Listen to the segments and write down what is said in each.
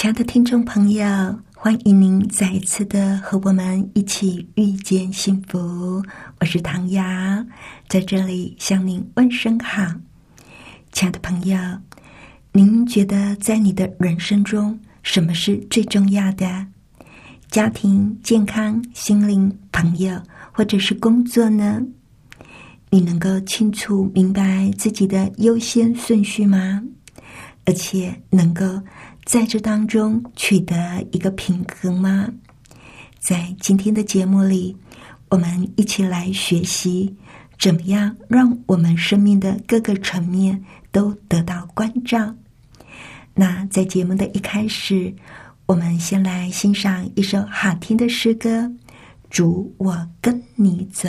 亲爱的听众朋友，欢迎您再一次的和我们一起遇见幸福。我是唐瑶，在这里向您问声好。亲爱的朋友，您觉得在你的人生中，什么是最重要的？家庭、健康、心灵、朋友，或者是工作呢？你能够清楚明白自己的优先顺序吗？而且能够。在这当中取得一个平衡吗？在今天的节目里，我们一起来学习怎么样让我们生命的各个层面都得到关照。那在节目的一开始，我们先来欣赏一首好听的诗歌，《主，我跟你走》。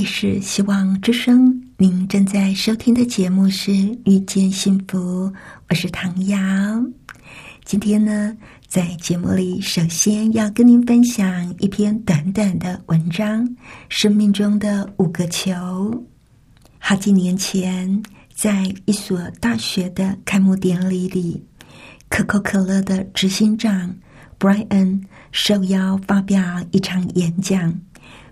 里是希望之声，您正在收听的节目是《遇见幸福》，我是唐瑶。今天呢，在节目里，首先要跟您分享一篇短短的文章《生命中的五个球》。好几年前，在一所大学的开幕典礼里，可口可乐的执行长 Brian 受邀发表一场演讲。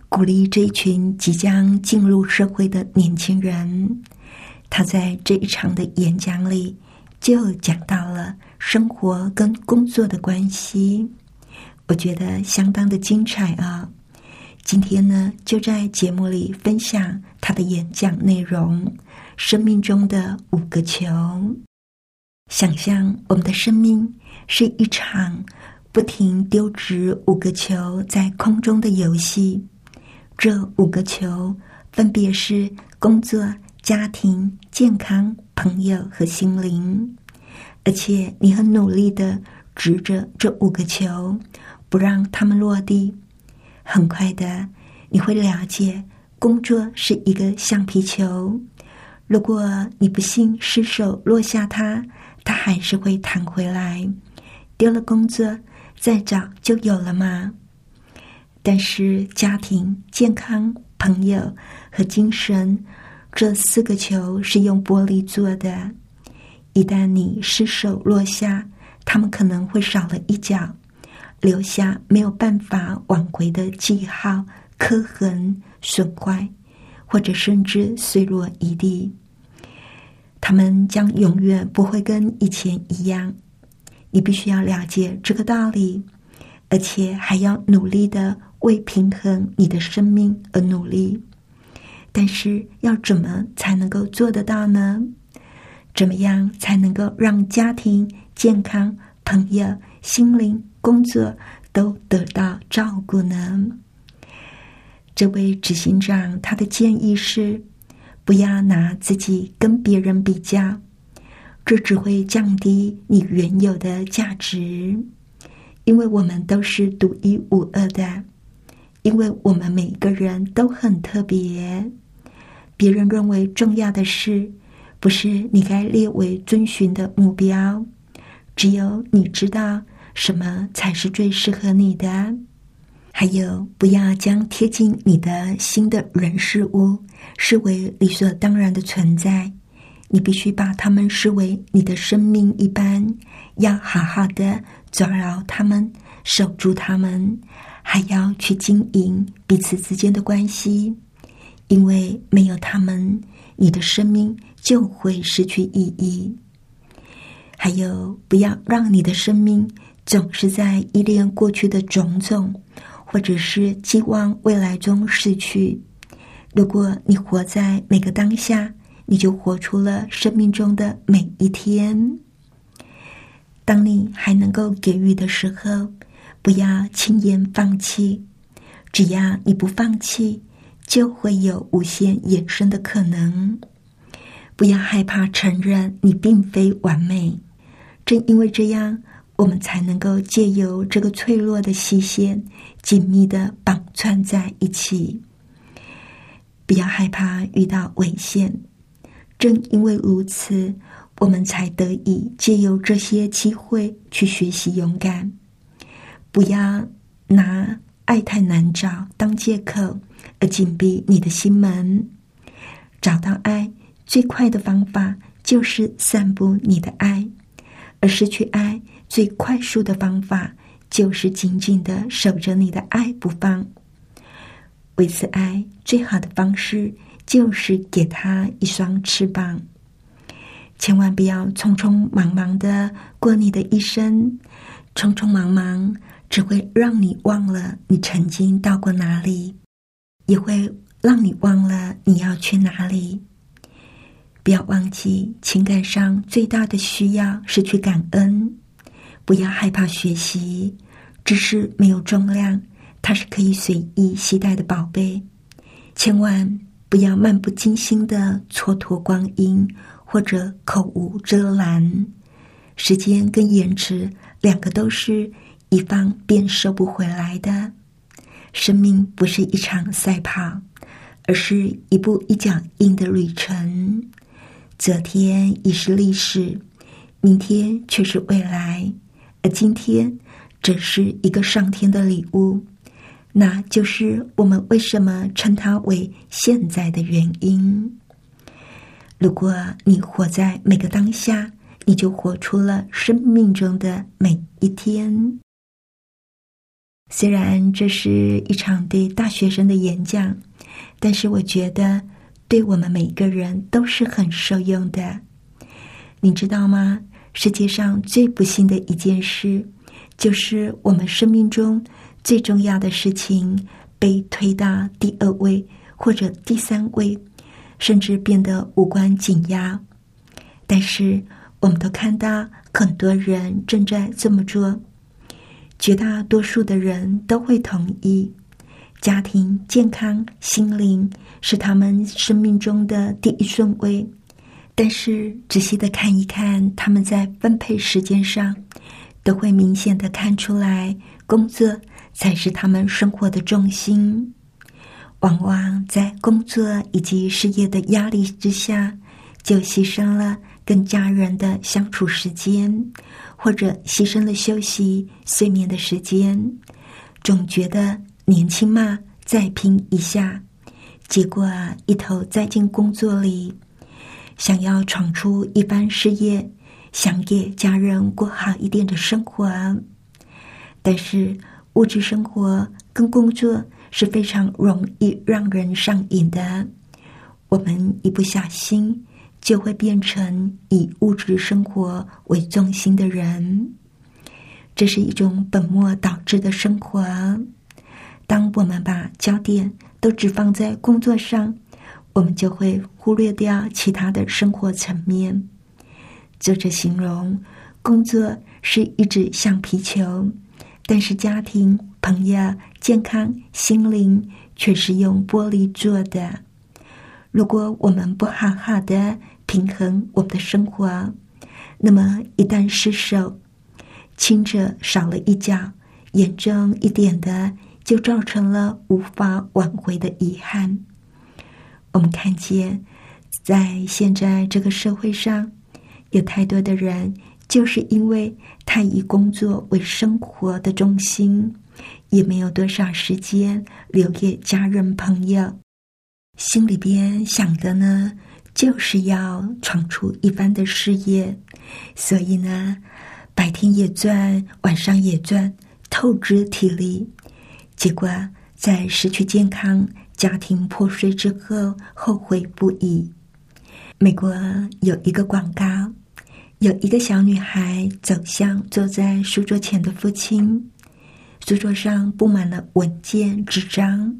鼓励这一群即将进入社会的年轻人，他在这一场的演讲里就讲到了生活跟工作的关系，我觉得相当的精彩啊！今天呢，就在节目里分享他的演讲内容：生命中的五个球。想象我们的生命是一场不停丢掷五个球在空中的游戏。这五个球分别是工作、家庭、健康、朋友和心灵，而且你很努力的执着这五个球，不让他们落地。很快的，你会了解，工作是一个橡皮球，如果你不幸失手落下它，它还是会弹回来。丢了工作，再找就有了吗？但是，家庭、健康、朋友和精神这四个球是用玻璃做的。一旦你失手落下，他们可能会少了一角，留下没有办法挽回的记号、刻痕、损坏，或者甚至碎落一地。他们将永远不会跟以前一样。你必须要了解这个道理，而且还要努力的。为平衡你的生命而努力，但是要怎么才能够做得到呢？怎么样才能够让家庭、健康、朋友、心灵、工作都得到照顾呢？这位执行长他的建议是：不要拿自己跟别人比较，这只会降低你原有的价值，因为我们都是独一无二的。因为我们每个人都很特别，别人认为重要的事，不是你该列为遵循的目标。只有你知道什么才是最适合你的。还有，不要将贴近你的新的人事物视为理所当然的存在，你必须把他们视为你的生命一般，要好好的抓牢他们，守住他们。还要去经营彼此之间的关系，因为没有他们，你的生命就会失去意义。还有，不要让你的生命总是在依恋过去的种种，或者是寄望未来中逝去。如果你活在每个当下，你就活出了生命中的每一天。当你还能够给予的时候。不要轻言放弃，只要你不放弃，就会有无限衍生的可能。不要害怕承认你并非完美，正因为这样，我们才能够借由这个脆弱的细线，紧密的绑串在一起。不要害怕遇到危险，正因为如此，我们才得以借由这些机会去学习勇敢。不要拿爱太难找当借口而紧闭你的心门。找到爱最快的方法就是散布你的爱，而失去爱最快速的方法就是紧紧的守着你的爱不放。维持爱最好的方式就是给他一双翅膀。千万不要匆匆忙忙的过你的一生，匆匆忙忙。只会让你忘了你曾经到过哪里，也会让你忘了你要去哪里。不要忘记，情感上最大的需要是去感恩。不要害怕学习，知识没有重量，它是可以随意携带的宝贝。千万不要漫不经心的蹉跎光阴，或者口无遮拦。时间跟延迟，两个都是。一方便收不回来的生命，不是一场赛跑，而是一步一脚印的旅程。昨天已是历史，明天却是未来，而今天只是一个上天的礼物。那就是我们为什么称它为现在的原因。如果你活在每个当下，你就活出了生命中的每一天。虽然这是一场对大学生的演讲，但是我觉得对我们每一个人都是很受用的。你知道吗？世界上最不幸的一件事，就是我们生命中。最重要的事情被推到第二位或者第三位，甚至变得无关紧要。但是，我们都看到很多人正在这么做。绝大多数的人都会同意，家庭、健康、心灵是他们生命中的第一顺位。但是，仔细的看一看，他们在分配时间上，都会明显的看出来工作。才是他们生活的重心。往往在工作以及事业的压力之下，就牺牲了跟家人的相处时间，或者牺牲了休息、睡眠的时间。总觉得年轻嘛，再拼一下，结果啊，一头栽进工作里，想要闯出一番事业，想给家人过好一点的生活，但是。物质生活跟工作是非常容易让人上瘾的，我们一不小心就会变成以物质生活为中心的人，这是一种本末倒置的生活。当我们把焦点都只放在工作上，我们就会忽略掉其他的生活层面。作者形容工作是一只橡皮球。但是家庭、朋友、健康、心灵却是用玻璃做的。如果我们不好好的平衡我们的生活，那么一旦失手，轻者少了一角，严重一点的就造成了无法挽回的遗憾。我们看见，在现在这个社会上，有太多的人。就是因为太以工作为生活的中心，也没有多少时间留给家人朋友，心里边想的呢，就是要闯出一番的事业，所以呢，白天也赚，晚上也赚，透支体力，结果在失去健康、家庭破碎之后，后悔不已。美国有一个广告。有一个小女孩走向坐在书桌前的父亲，书桌上布满了文件纸张。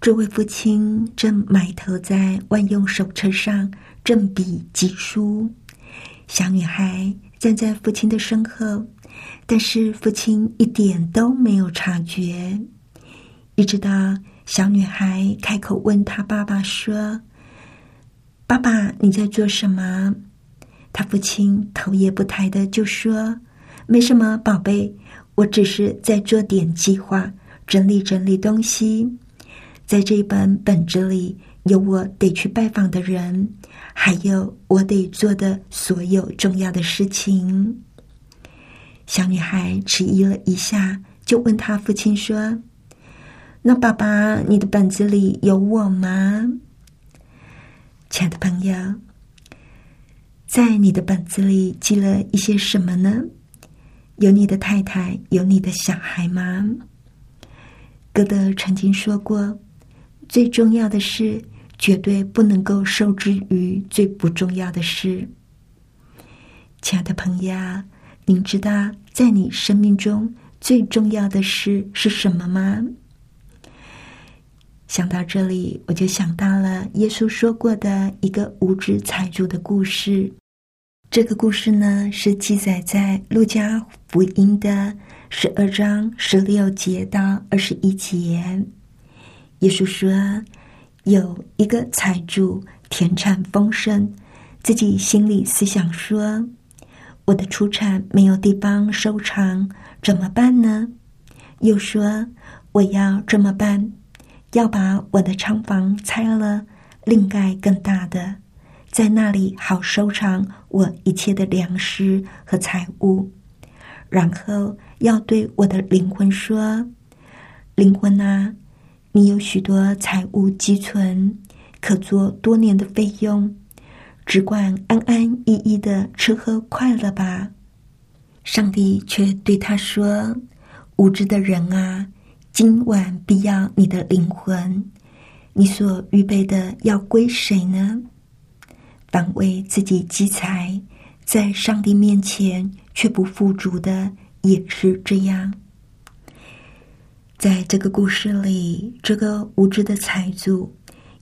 这位父亲正埋头在万用手册上正笔疾书。小女孩站在父亲的身后，但是父亲一点都没有察觉。一直到小女孩开口问他爸爸说：“爸爸，你在做什么？”他父亲头也不抬的就说：“没什么，宝贝，我只是在做点计划，整理整理东西。在这本本子里有我得去拜访的人，还有我得做的所有重要的事情。”小女孩迟疑了一下，就问她父亲说：“那爸爸，你的本子里有我吗？”亲爱的朋友。在你的本子里记了一些什么呢？有你的太太，有你的小孩吗？歌德曾经说过：“最重要的事，绝对不能够受制于最不重要的事。”亲爱的朋友，您知道在你生命中最重要的事是什么吗？想到这里，我就想到了耶稣说过的一个无知财主的故事。这个故事呢，是记载在路加福音的十二章十六节到二十一节。耶稣说，有一个财主田产丰盛，自己心里思想说：“我的出产没有地方收藏，怎么办呢？”又说：“我要这么办。”要把我的仓房拆了，另盖更大的，在那里好收藏我一切的粮食和财物。然后要对我的灵魂说：“灵魂啊，你有许多财物积存，可做多年的费用，只管安安逸逸的吃喝快乐吧。”上帝却对他说：“无知的人啊，今晚必要你的灵魂，你所预备的要归谁呢？反为自己积财，在上帝面前却不富足的，也是这样。”在这个故事里，这个无知的财主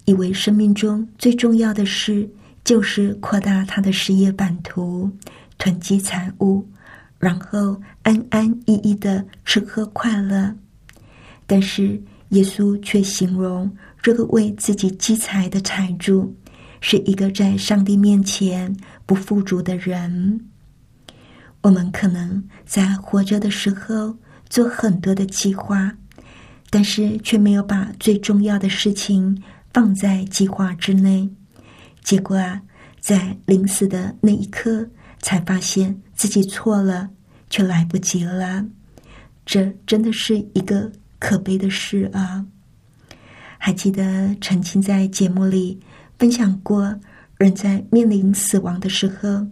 以为生命中最重要的事就是扩大他的事业版图，囤积财物。然后安安逸逸的吃喝快乐，但是耶稣却形容这个为自己积财的财主是一个在上帝面前不富足的人。我们可能在活着的时候做很多的计划，但是却没有把最重要的事情放在计划之内，结果啊，在临死的那一刻。才发现自己错了，却来不及了。这真的是一个可悲的事啊！还记得曾经在节目里分享过，人在面临死亡的时候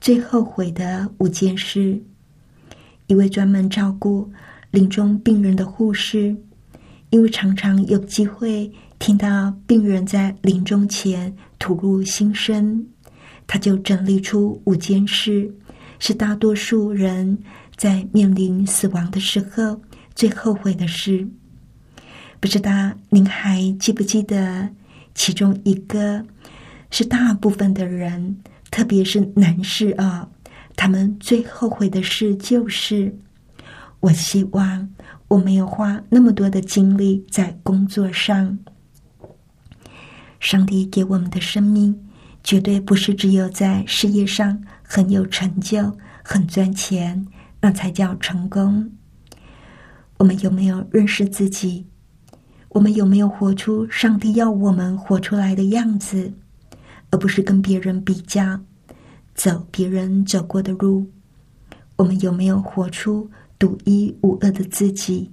最后悔的五件事。一位专门照顾临终病人的护士，因为常常有机会听到病人在临终前吐露心声。他就整理出五件事，是大多数人在面临死亡的时候最后悔的事。不知道您还记不记得？其中一个是大部分的人，特别是男士啊，他们最后悔的事就是：我希望我没有花那么多的精力在工作上。上帝给我们的生命。绝对不是只有在事业上很有成就、很赚钱，那才叫成功。我们有没有认识自己？我们有没有活出上帝要我们活出来的样子，而不是跟别人比较，走别人走过的路？我们有没有活出独一无二的自己？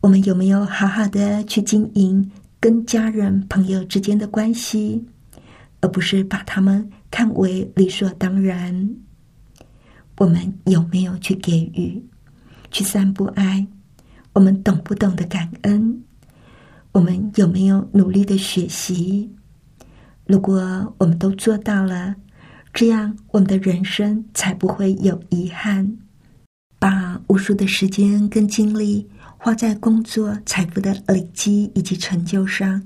我们有没有好好的去经营跟家人、朋友之间的关系？而不是把他们看为理所当然。我们有没有去给予、去散布爱？我们懂不懂得感恩？我们有没有努力的学习？如果我们都做到了，这样我们的人生才不会有遗憾。把无数的时间跟精力花在工作、财富的累积以及成就上。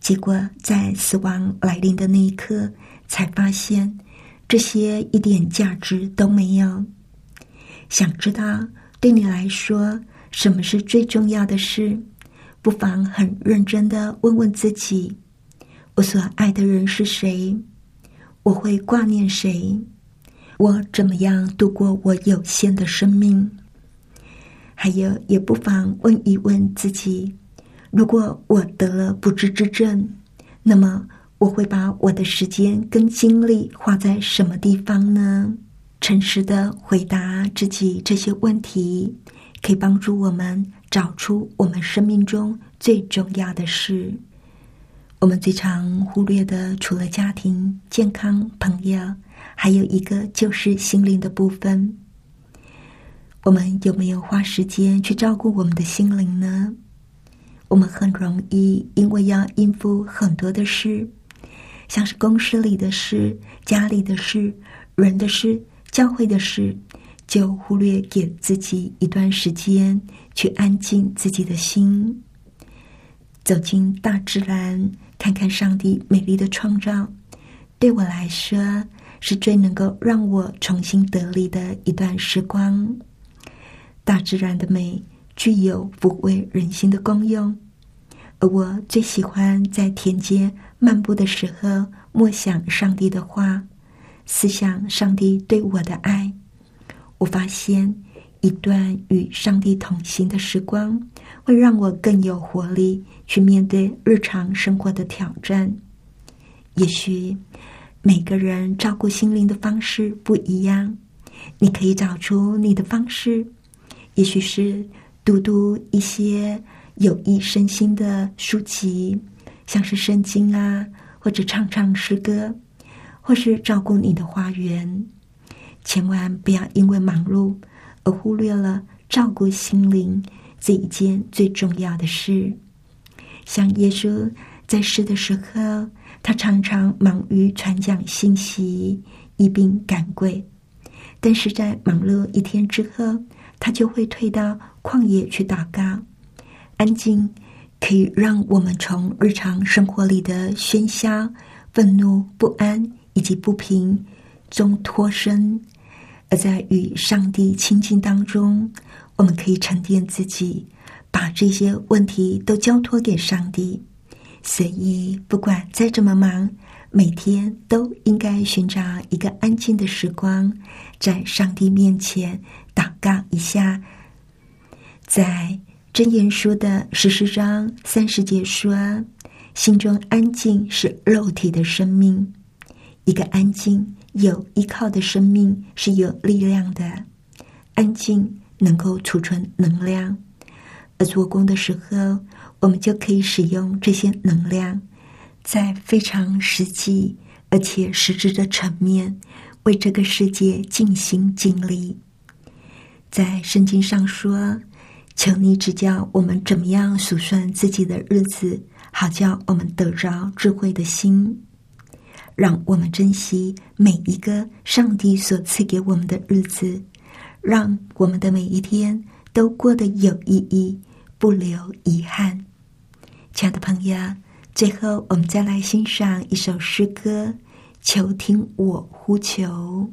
结果在死亡来临的那一刻，才发现这些一点价值都没有。想知道对你来说什么是最重要的事？不妨很认真的问问自己：我所爱的人是谁？我会挂念谁？我怎么样度过我有限的生命？还有，也不妨问一问自己。如果我得了不治之症，那么我会把我的时间跟精力花在什么地方呢？诚实的回答自己这些问题，可以帮助我们找出我们生命中最重要的事。我们最常忽略的，除了家庭、健康、朋友，还有一个就是心灵的部分。我们有没有花时间去照顾我们的心灵呢？我们很容易因为要应付很多的事，像是公司里的事、家里的事、人的事、教会的事，就忽略给自己一段时间去安静自己的心，走进大自然，看看上帝美丽的创造。对我来说，是最能够让我重新得力的一段时光。大自然的美。具有抚慰人心的功用，而我最喜欢在田间漫步的时候，默想上帝的话，思想上帝对我的爱。我发现一段与上帝同行的时光，会让我更有活力去面对日常生活的挑战。也许每个人照顾心灵的方式不一样，你可以找出你的方式，也许是读读一些有益身心的书籍，像是圣经啊，或者唱唱诗歌，或是照顾你的花园。千万不要因为忙碌而忽略了照顾心灵。这一件最重要的事，像耶稣在世的时候，他常常忙于传讲信息、一并赶鬼；但是在忙碌一天之后，他就会退到旷野去祷告。安静可以让我们从日常生活里的喧嚣、愤怒、不安以及不平中脱身，而在与上帝亲近当中。我们可以沉淀自己，把这些问题都交托给上帝。所以，不管再怎么忙，每天都应该寻找一个安静的时光，在上帝面前祷告一下。在真言书的十四章三十节说：“心中安静是肉体的生命，一个安静有依靠的生命是有力量的，安静。”能够储存能量，而做工的时候，我们就可以使用这些能量，在非常实际而且实质的层面，为这个世界尽心尽力。在圣经上说：“求你指教我们怎么样数算自己的日子，好叫我们得着智慧的心，让我们珍惜每一个上帝所赐给我们的日子。”让我们的每一天都过得有意义，不留遗憾。亲爱的朋友，最后我们再来欣赏一首诗歌：求听我呼求。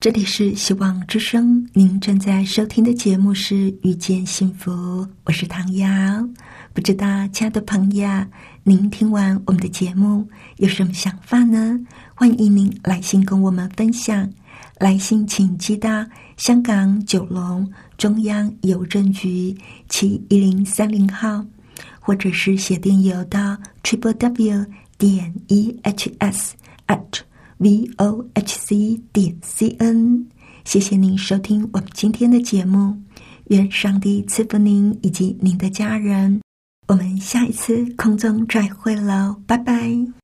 这里是希望之声，您正在收听的节目是《遇见幸福》，我是唐瑶。不知道，亲爱的朋友，您听完我们的节目有什么想法呢？欢迎您来信跟我们分享。来信请寄到香港九龙中央邮政局七一零三零号，或者是写电邮到 triple w 点 e h s at。V o h c 点 c n，谢谢您收听我们今天的节目，愿上帝赐福您以及您的家人，我们下一次空中再会喽，拜拜。